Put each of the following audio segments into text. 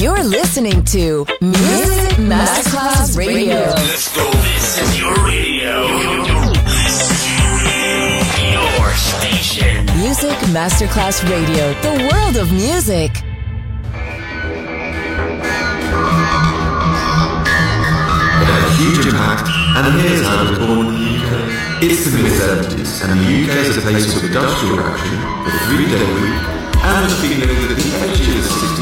You're listening to Music Masterclass Radio. Let's go. This is your radio. Your station. Music Masterclass Radio, the world of music. A huge impact, and here's how it was born in the UK. It's the mid-70s, and the UK is a place of industrial action, the three-day week, and the feeling that the edge of the 60s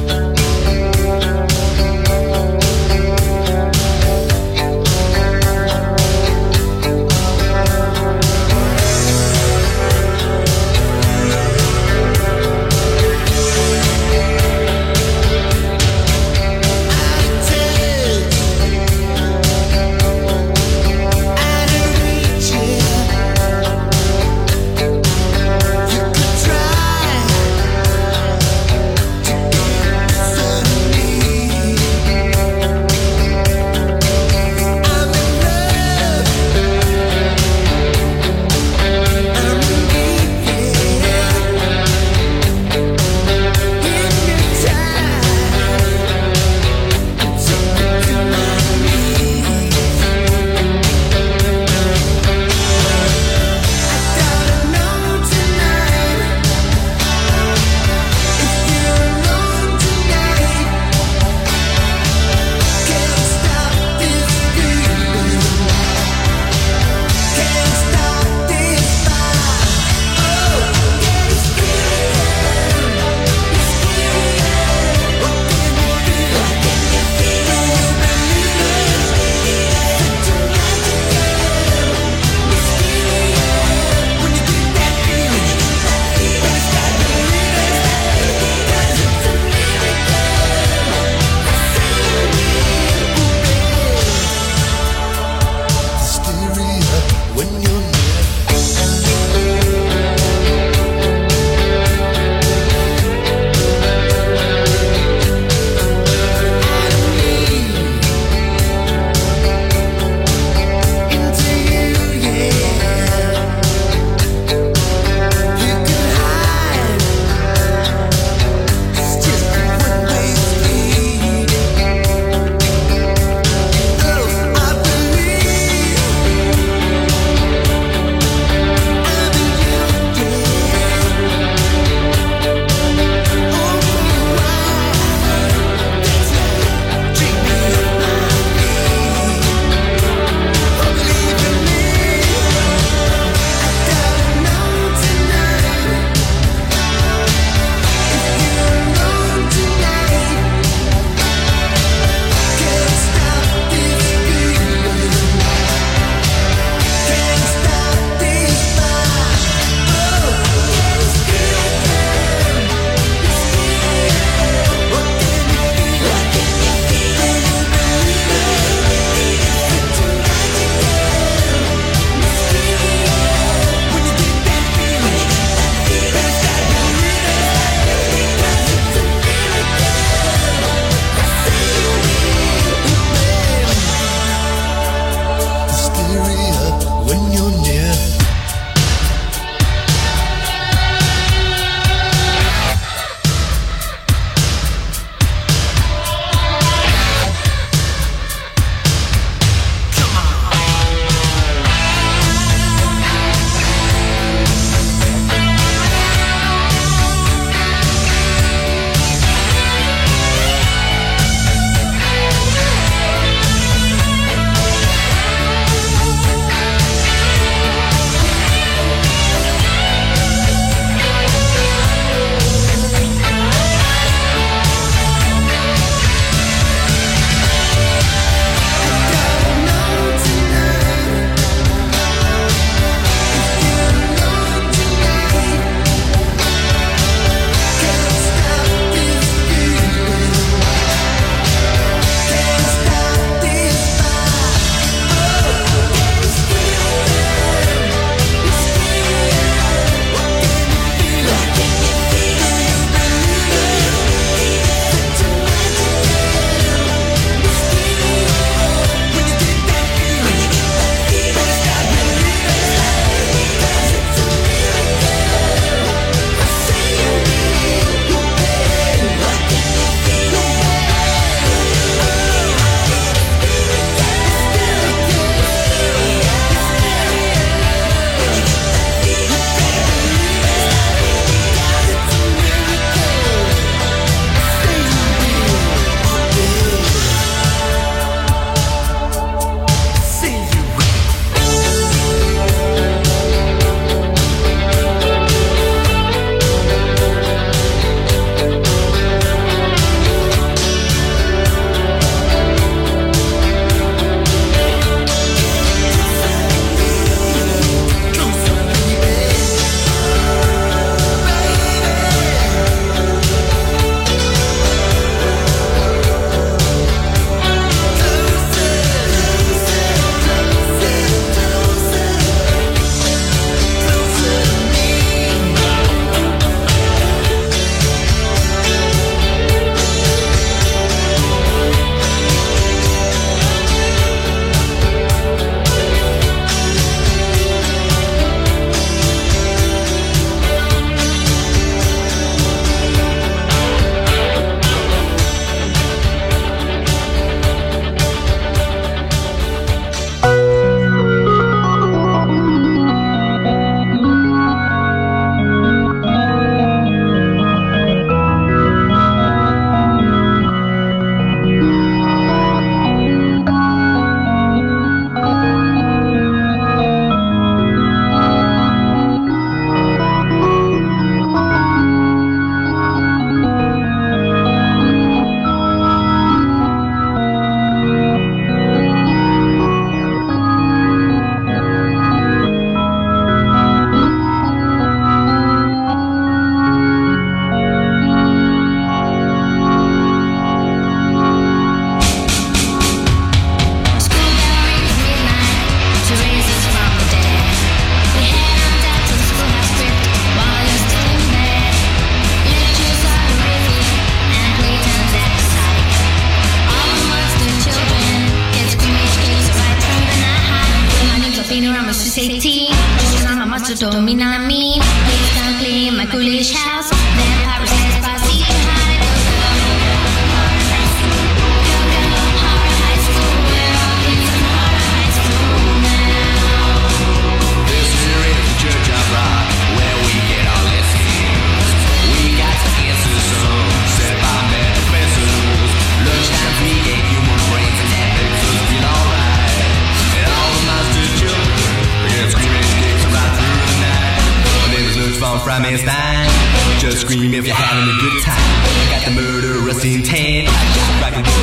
promised land. Just scream if you're having a good time. Got the murderous intent. Rock.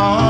tomorrow.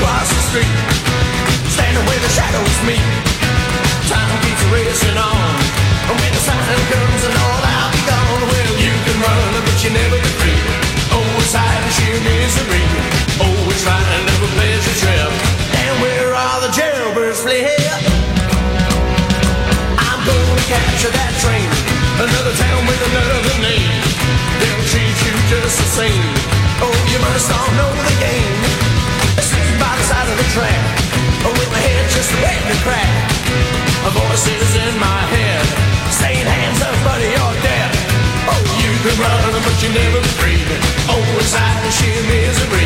Across the street, standing where the shadows meet. Time keeps racing on, and when the sun comes, and all I'll be gone. Well, you can run, but you never be free. Always hiding sheer misery. Always trying to a pleasure trip. And where are the jailbirds fled? I'm gonna capture that train. Another town with another name. They'll treat you just the same. Oh, you must all know the game. Track. Oh, with my head just ready to crack. A voice is in my head. Saying hands up, buddy, you're dead. Oh, you can run, but you never be free. Always hiding oh, sheer misery.